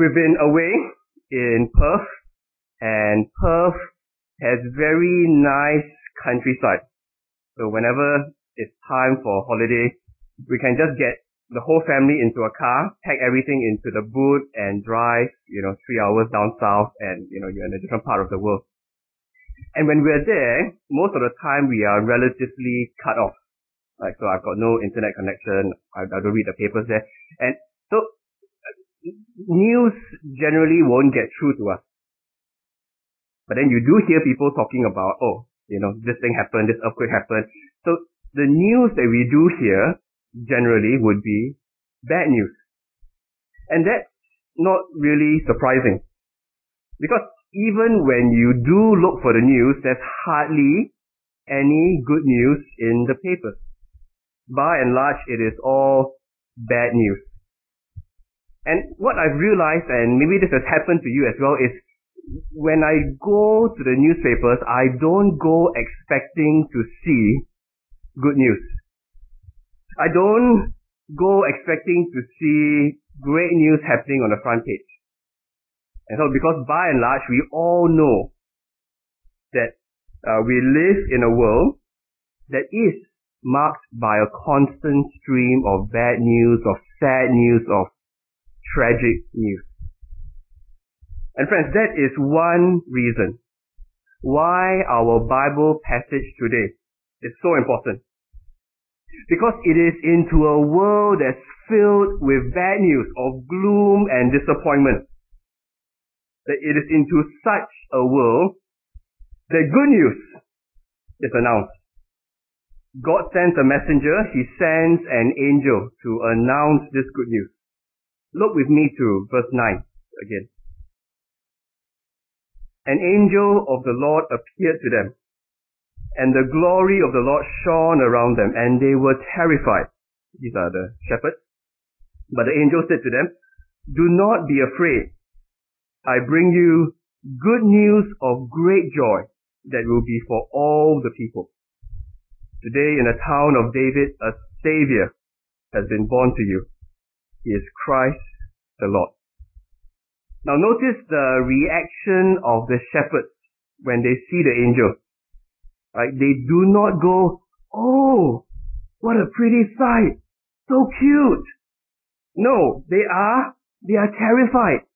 We've been away in Perth and Perth has very nice countryside. So whenever it's time for holiday, we can just get the whole family into a car, pack everything into the boot and drive, you know, three hours down south and, you know, you're in a different part of the world. And when we're there, most of the time we are relatively cut off. Like, so I've got no internet connection. I, I don't read the papers there. And so news generally won't get through to us. But then you do hear people talking about, oh, you know, this thing happened, this earthquake happened. So the news that we do hear generally would be bad news. And that's not really surprising. Because even when you do look for the news, there's hardly any good news in the papers. By and large, it is all bad news. And what I've realized, and maybe this has happened to you as well, is when I go to the newspapers, I don't go expecting to see good news. I don't go expecting to see great news happening on the front page. And so because by and large, we all know that uh, we live in a world that is marked by a constant stream of bad news, of sad news, of tragic news. And friends, that is one reason why our Bible passage today is so important. Because it is into a world that's filled with bad news of gloom and disappointment. That it is into such a world that good news is announced. God sends a messenger, he sends an angel to announce this good news. Look with me to verse 9 again. An angel of the Lord appeared to them, and the glory of the Lord shone around them, and they were terrified. These are the shepherds. But the angel said to them, Do not be afraid. I bring you good news of great joy that will be for all the people. Today in the town of David, a Savior has been born to you. Is Christ the Lord. Now notice the reaction of the shepherds when they see the angel. Right? They do not go, oh, what a pretty sight. So cute. No, they are, they are terrified.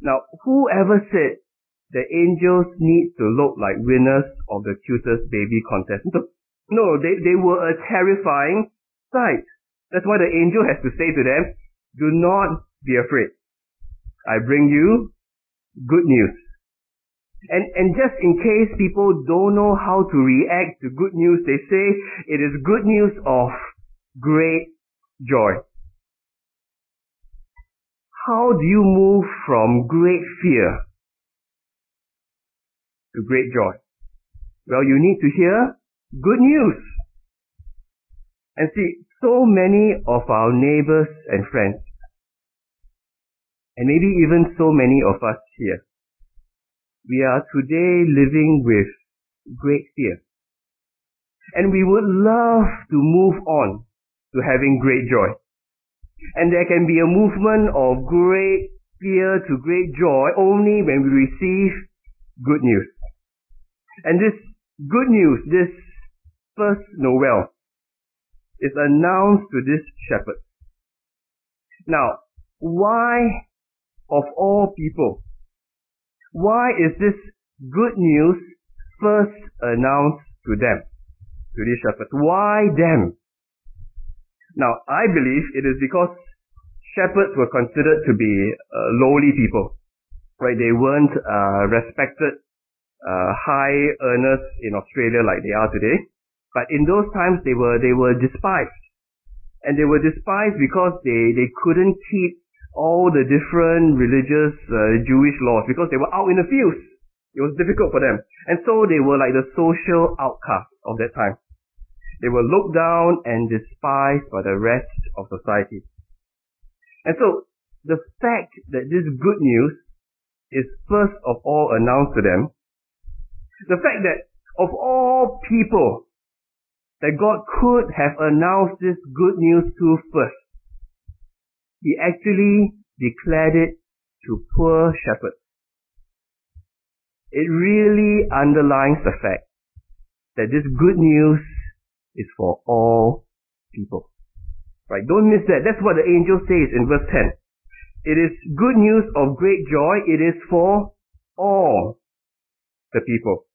Now, whoever said the angels need to look like winners of the cutest baby contest? No, they, they were a terrifying sight. That's why the angel has to say to them, do not be afraid. I bring you good news. And, and just in case people don't know how to react to good news, they say it is good news of great joy. How do you move from great fear to great joy? Well, you need to hear good news. And see, so many of our neighbors and friends, and maybe even so many of us here, we are today living with great fear. And we would love to move on to having great joy. And there can be a movement of great fear to great joy only when we receive good news. And this good news, this first Noel, is announced to this shepherd. Now, why of all people, why is this good news first announced to them, to these shepherds? Why them? Now, I believe it is because shepherds were considered to be uh, lowly people, right? They weren't uh, respected uh, high earners in Australia like they are today. But in those times, they were, they were despised. And they were despised because they, they couldn't keep all the different religious uh, Jewish laws because they were out in the fields. It was difficult for them. And so they were like the social outcasts of that time. They were looked down and despised by the rest of society. And so the fact that this good news is first of all announced to them, the fact that of all people that God could have announced this good news to first. He actually declared it to poor shepherds. It really underlines the fact that this good news is for all people. Right? Don't miss that. That's what the angel says in verse 10. It is good news of great joy. It is for all the people.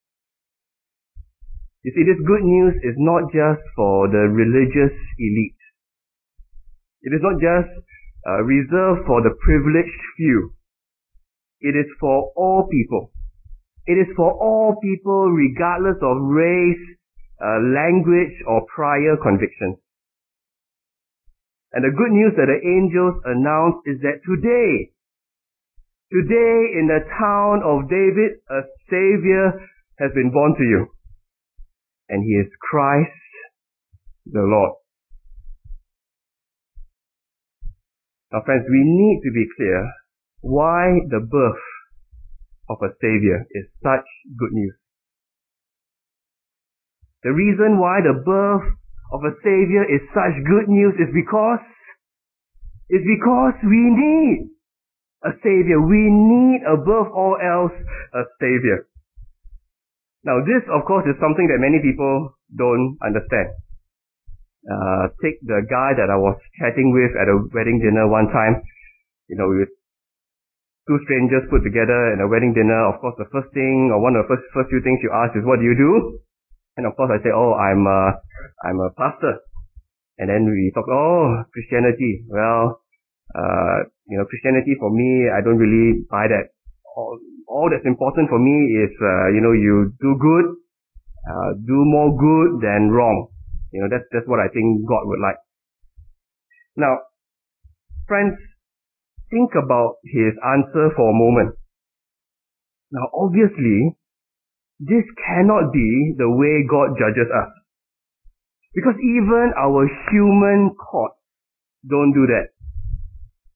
You see, this good news is not just for the religious elite. It is not just uh, reserved for the privileged few. It is for all people. It is for all people regardless of race, uh, language, or prior convictions. And the good news that the angels announce is that today, today in the town of David, a Savior has been born to you. And he is Christ the Lord. Now friends, we need to be clear why the birth of a Savior is such good news. The reason why the birth of a Savior is such good news is because, is because we need a Savior. We need above all else a Savior. Now this of course is something that many people don't understand. Uh, take the guy that I was chatting with at a wedding dinner one time. You know, we two strangers put together in a wedding dinner. Of course, the first thing or one of the first first few things you ask is, "What do you do?" And of course, I say, "Oh, I'm a I'm a pastor." And then we talk, "Oh, Christianity." Well, uh, you know, Christianity for me, I don't really buy that. All, all that's important for me is, uh, you know, you do good, uh, do more good than wrong. You know, that's, that's what I think God would like. Now, friends, think about his answer for a moment. Now, obviously, this cannot be the way God judges us. Because even our human courts don't do that.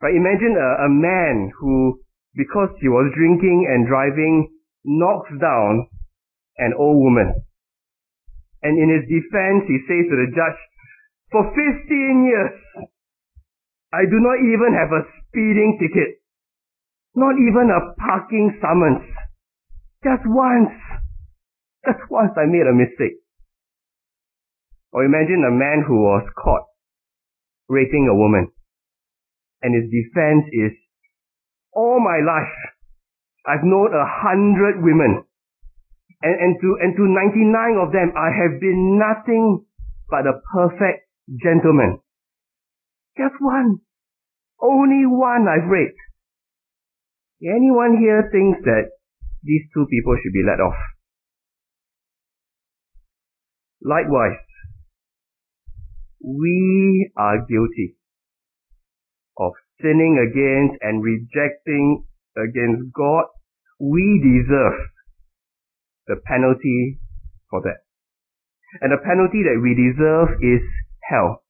Right? Imagine a, a man who, because he was drinking and driving, knocks down an old woman. And in his defense, he says to the judge, for 15 years, I do not even have a speeding ticket. Not even a parking summons. Just once. Just once I made a mistake. Or imagine a man who was caught raping a woman. And his defense is, all my life, I've known a hundred women and, and to, and to 99 of them, I have been nothing but a perfect gentleman. Just one. Only one I've raped. Anyone here thinks that these two people should be let off? Likewise, we are guilty of sinning against and rejecting against God. We deserve the penalty for that. And the penalty that we deserve is hell.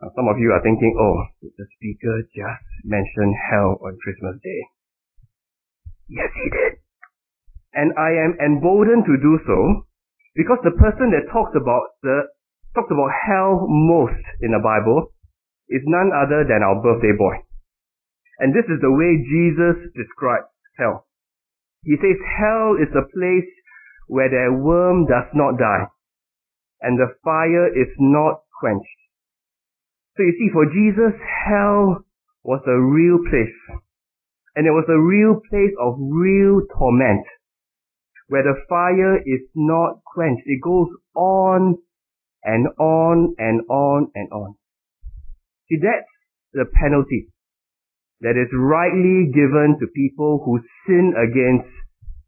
Now, some of you are thinking, oh, the speaker just mentioned hell on Christmas Day. Yes, he did. And I am emboldened to do so because the person that talks about the talks about hell most in the Bible is none other than our birthday boy. And this is the way Jesus describes hell. He says hell is a place where the worm does not die and the fire is not quenched. So you see, for Jesus, hell was a real place. And it was a real place of real torment where the fire is not quenched. It goes on and on and on and on. See, that's the penalty that is rightly given to people who sin against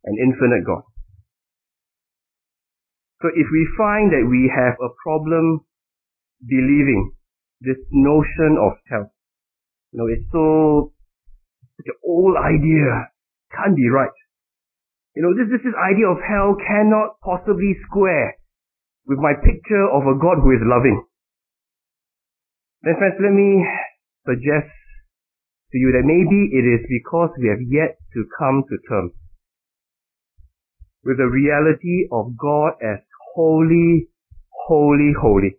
an infinite God. So if we find that we have a problem believing this notion of hell, you know, it's so such an old idea, can't be right. You know, this, this, this idea of hell cannot possibly square with my picture of a God who is loving. Then friends, let me suggest to you that maybe it is because we have yet to come to terms with the reality of God as holy, holy, holy.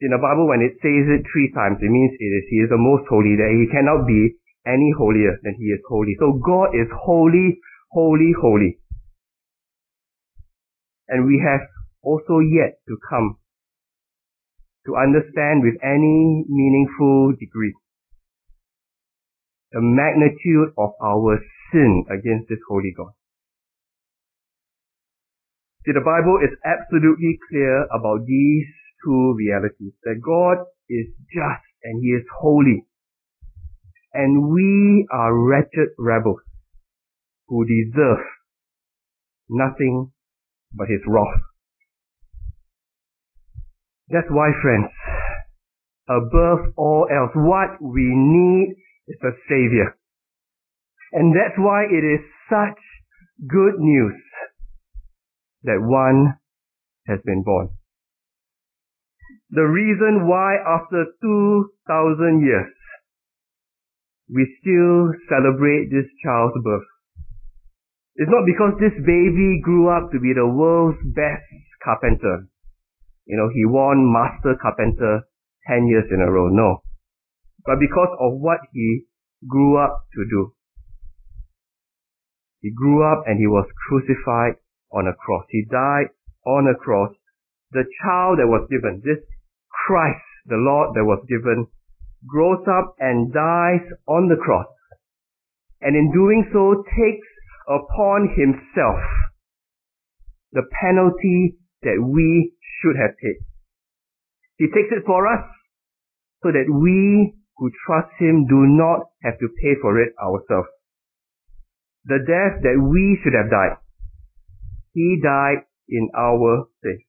In the Bible, when it says it three times, it means it is He is the most holy, that He cannot be any holier than he is holy. So God is holy, holy, holy. And we have also yet to come to understand with any meaningful degree the magnitude of our sin against this holy God. See, the Bible is absolutely clear about these two realities, that God is just and He is holy. And we are wretched rebels who deserve nothing but His wrath. That's why, friends, above all else, what we need is a Savior. And that's why it is such good news that one has been born. The reason why after 2000 years we still celebrate this child's birth is not because this baby grew up to be the world's best carpenter. You know, he won master carpenter 10 years in a row. No. But because of what he grew up to do. He grew up and he was crucified on a cross. He died on a cross. The child that was given, this Christ, the Lord that was given, grows up and dies on the cross. And in doing so takes upon himself the penalty that we should have paid. He takes it for us so that we who trust him do not have to pay for it ourselves. The death that we should have died he died in our place.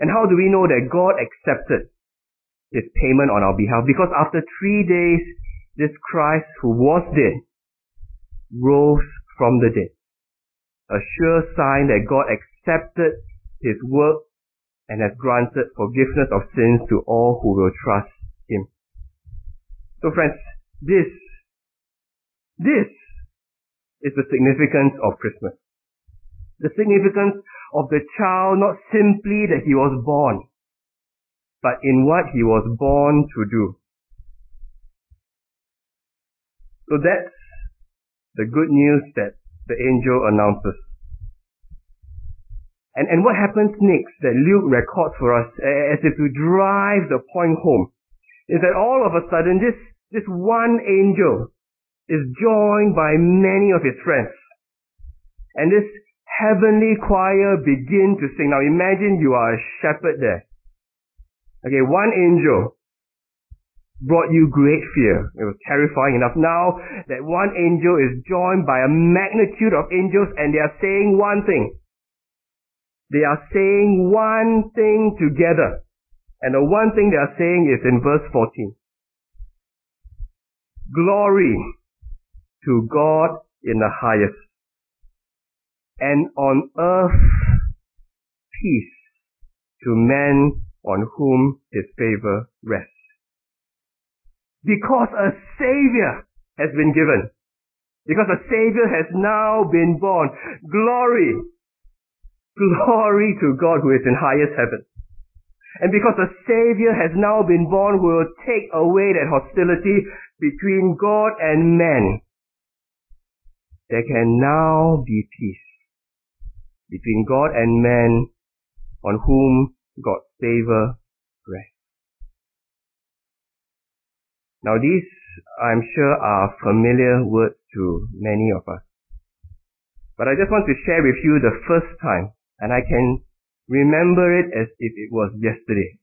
And how do we know that God accepted this payment on our behalf? Because after three days, this Christ who was dead rose from the dead. A sure sign that God accepted his work and has granted forgiveness of sins to all who will trust him. So friends, this, this is the significance of Christmas. The significance of the child not simply that he was born, but in what he was born to do. So that's the good news that the angel announces. And, and what happens next that Luke records for us as if to drive the point home is that all of a sudden this, this one angel is joined by many of his friends. And this heavenly choir begin to sing. Now imagine you are a shepherd there. Okay, one angel brought you great fear. It was terrifying enough. Now that one angel is joined by a magnitude of angels and they are saying one thing. They are saying one thing together. And the one thing they are saying is in verse 14. Glory to God in the highest, and on earth peace to men on whom his favor rests. Because a Savior has been given. Because a Savior has now been born. Glory. Glory to God who is in highest heaven. And because a Savior has now been born who will take away that hostility between God and man, there can now be peace between God and man on whom God's favor rests. Now these, I'm sure, are familiar words to many of us. But I just want to share with you the first time, and I can remember it as if it was yesterday.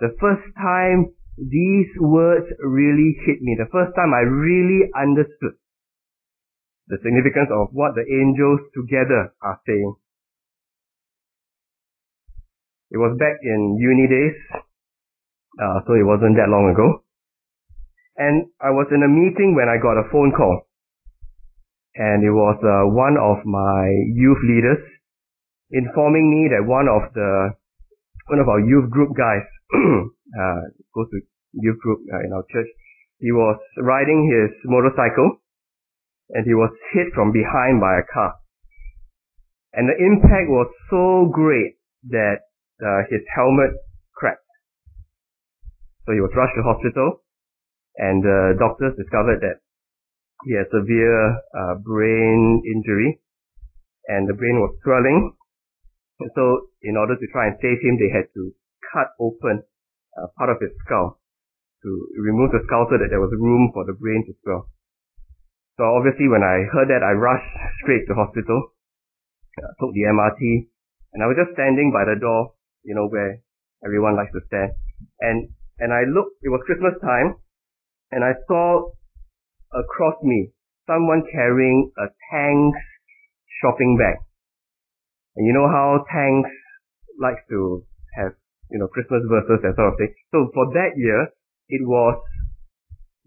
The first time these words really hit me, the first time I really understood the significance of what the angels together are saying. It was back in uni days, uh, so it wasn't that long ago. And I was in a meeting when I got a phone call. And it was uh, one of my youth leaders informing me that one of the one of our youth group guys uh, goes to youth group uh, in our church. He was riding his motorcycle and he was hit from behind by a car. And the impact was so great that uh, his helmet cracked. So he was rushed to hospital. And the doctors discovered that he had severe uh, brain injury, and the brain was swelling. And so, in order to try and save him, they had to cut open uh, part of his skull to remove the skull so that there was room for the brain to swell. So obviously, when I heard that, I rushed straight to hospital, uh, took the MRT, and I was just standing by the door, you know, where everyone likes to stand. And, and I looked, it was Christmas time, and I saw across me someone carrying a Tangs shopping bag. And you know how Tangs likes to have, you know, Christmas verses and sort of thing. So for that year, it was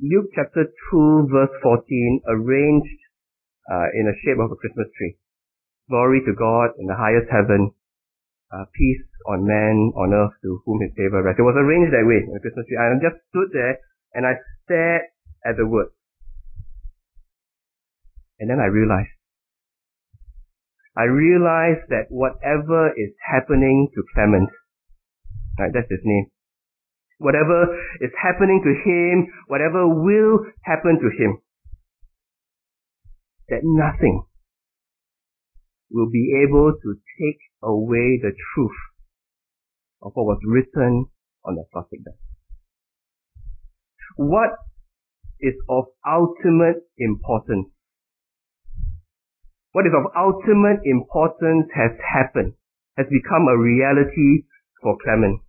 Luke chapter 2 verse 14 arranged uh, in the shape of a Christmas tree. Glory to God in the highest heaven, uh, peace on man on earth to whom his favor rests. It was arranged that way Christmas tree. I just stood there and I stared at the word. And then I realized. I realized that whatever is happening to Clement, right, that's his name. Whatever is happening to him, whatever will happen to him, that nothing will be able to take away the truth of what was written on the plastic bag. What is of ultimate importance. What is of ultimate importance has happened, has become a reality for Clement.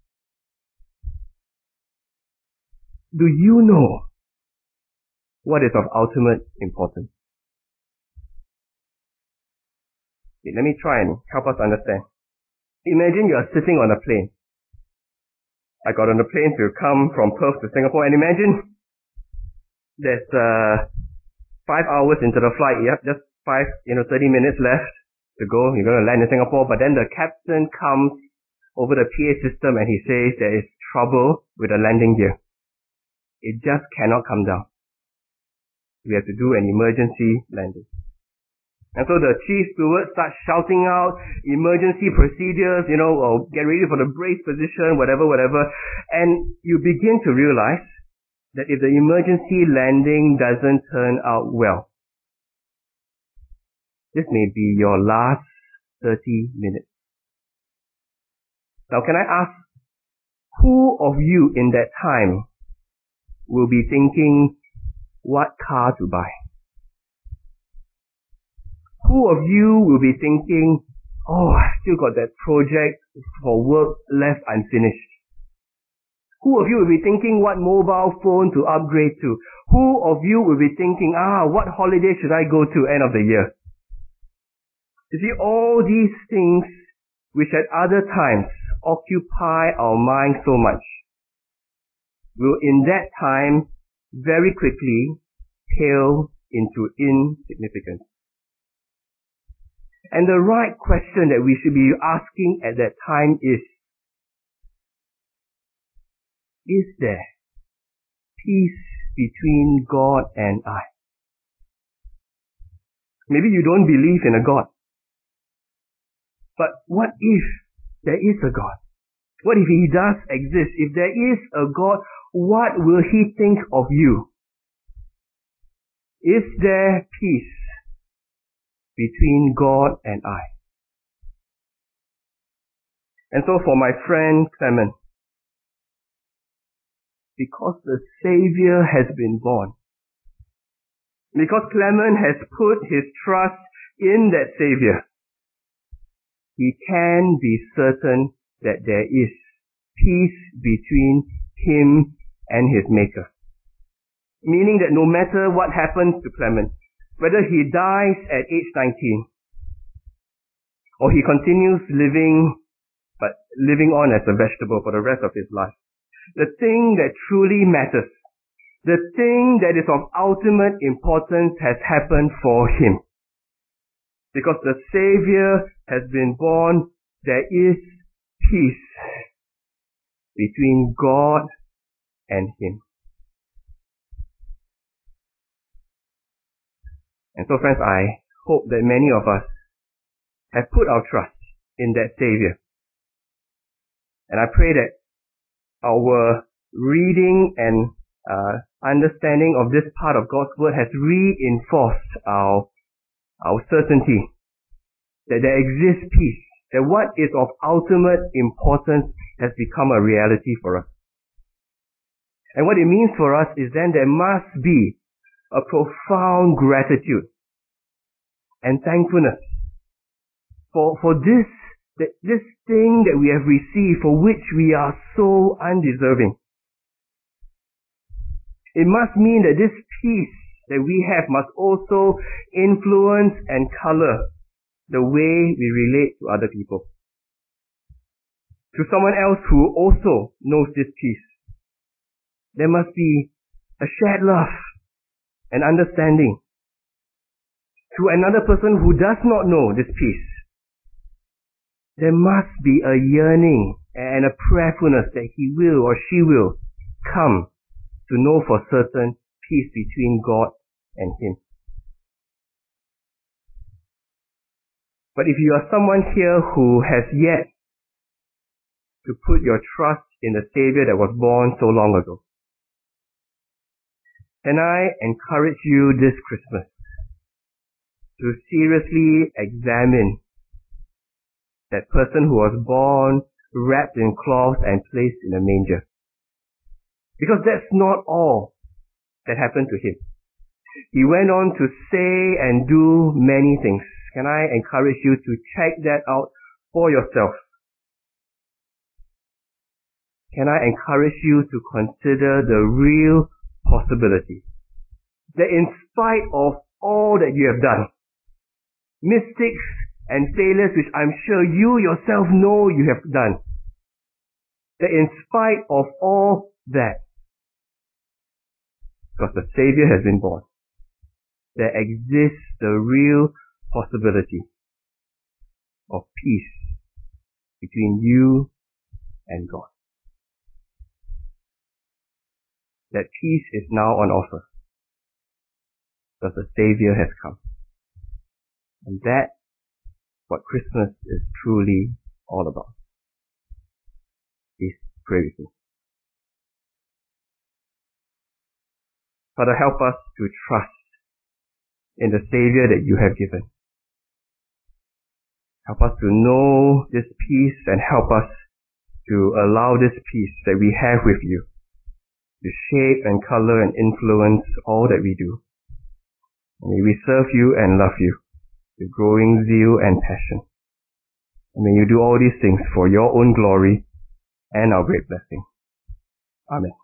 Do you know what is of ultimate importance? Okay, let me try and help us understand. Imagine you are sitting on a plane. I got on the plane to come from Perth to Singapore and imagine there's uh, five hours into the flight. Yep, just five, you know, 30 minutes left to go. You're going to land in Singapore, but then the captain comes over the PA system and he says there is trouble with the landing gear. It just cannot come down. We have to do an emergency landing. And so the chief steward starts shouting out emergency procedures, you know, or get ready for the brace position, whatever, whatever. And you begin to realize that if the emergency landing doesn't turn out well, this may be your last 30 minutes. Now can I ask, who of you in that time will be thinking what car to buy? Who of you will be thinking, oh, I still got that project for work left unfinished? Who of you will be thinking what mobile phone to upgrade to? Who of you will be thinking, ah, what holiday should I go to end of the year? You see, all these things which at other times occupy our mind so much will in that time very quickly pale into insignificance. And the right question that we should be asking at that time is, is there peace between God and I? Maybe you don't believe in a God. But what if there is a God? What if He does exist? If there is a God, what will He think of you? Is there peace between God and I? And so for my friend Clement, because the Savior has been born. Because Clement has put his trust in that Savior. He can be certain that there is peace between him and his Maker. Meaning that no matter what happens to Clement, whether he dies at age 19, or he continues living, but living on as a vegetable for the rest of his life, the thing that truly matters, the thing that is of ultimate importance has happened for him. Because the Savior has been born, there is peace between God and him. And so friends, I hope that many of us have put our trust in that Savior. And I pray that our reading and uh, understanding of this part of God's word has reinforced our, our certainty that there exists peace, that what is of ultimate importance has become a reality for us. And what it means for us is then there must be a profound gratitude and thankfulness for, for this, this thing that we have received for which we are so undeserving. It must mean that this peace that we have must also influence and color the way we relate to other people. To someone else who also knows this peace, there must be a shared love and understanding. To another person who does not know this peace, there must be a yearning and a prayerfulness that he will or she will come to know for certain peace between God and him. But if you are someone here who has yet to put your trust in the Savior that was born so long ago, then I encourage you this Christmas to seriously examine that person who was born wrapped in cloth and placed in a manger. Because that's not all that happened to him. He went on to say and do many things. Can I encourage you to check that out for yourself? Can I encourage you to consider the real possibility that in spite of all that you have done, mistakes and failures which I'm sure you yourself know you have done, that in spite of all that, because the Savior has been born, there exists the real possibility of peace between you and God. That peace is now on offer because the Savior has come. And that what Christmas is truly all about. Please pray with me. Father, help us to trust in the Savior that you have given. Help us to know this peace and help us to allow this peace that we have with you to shape and color and influence all that we do. May we serve you and love you with growing zeal and passion. And may you do all these things for your own glory and our great blessing. Amen.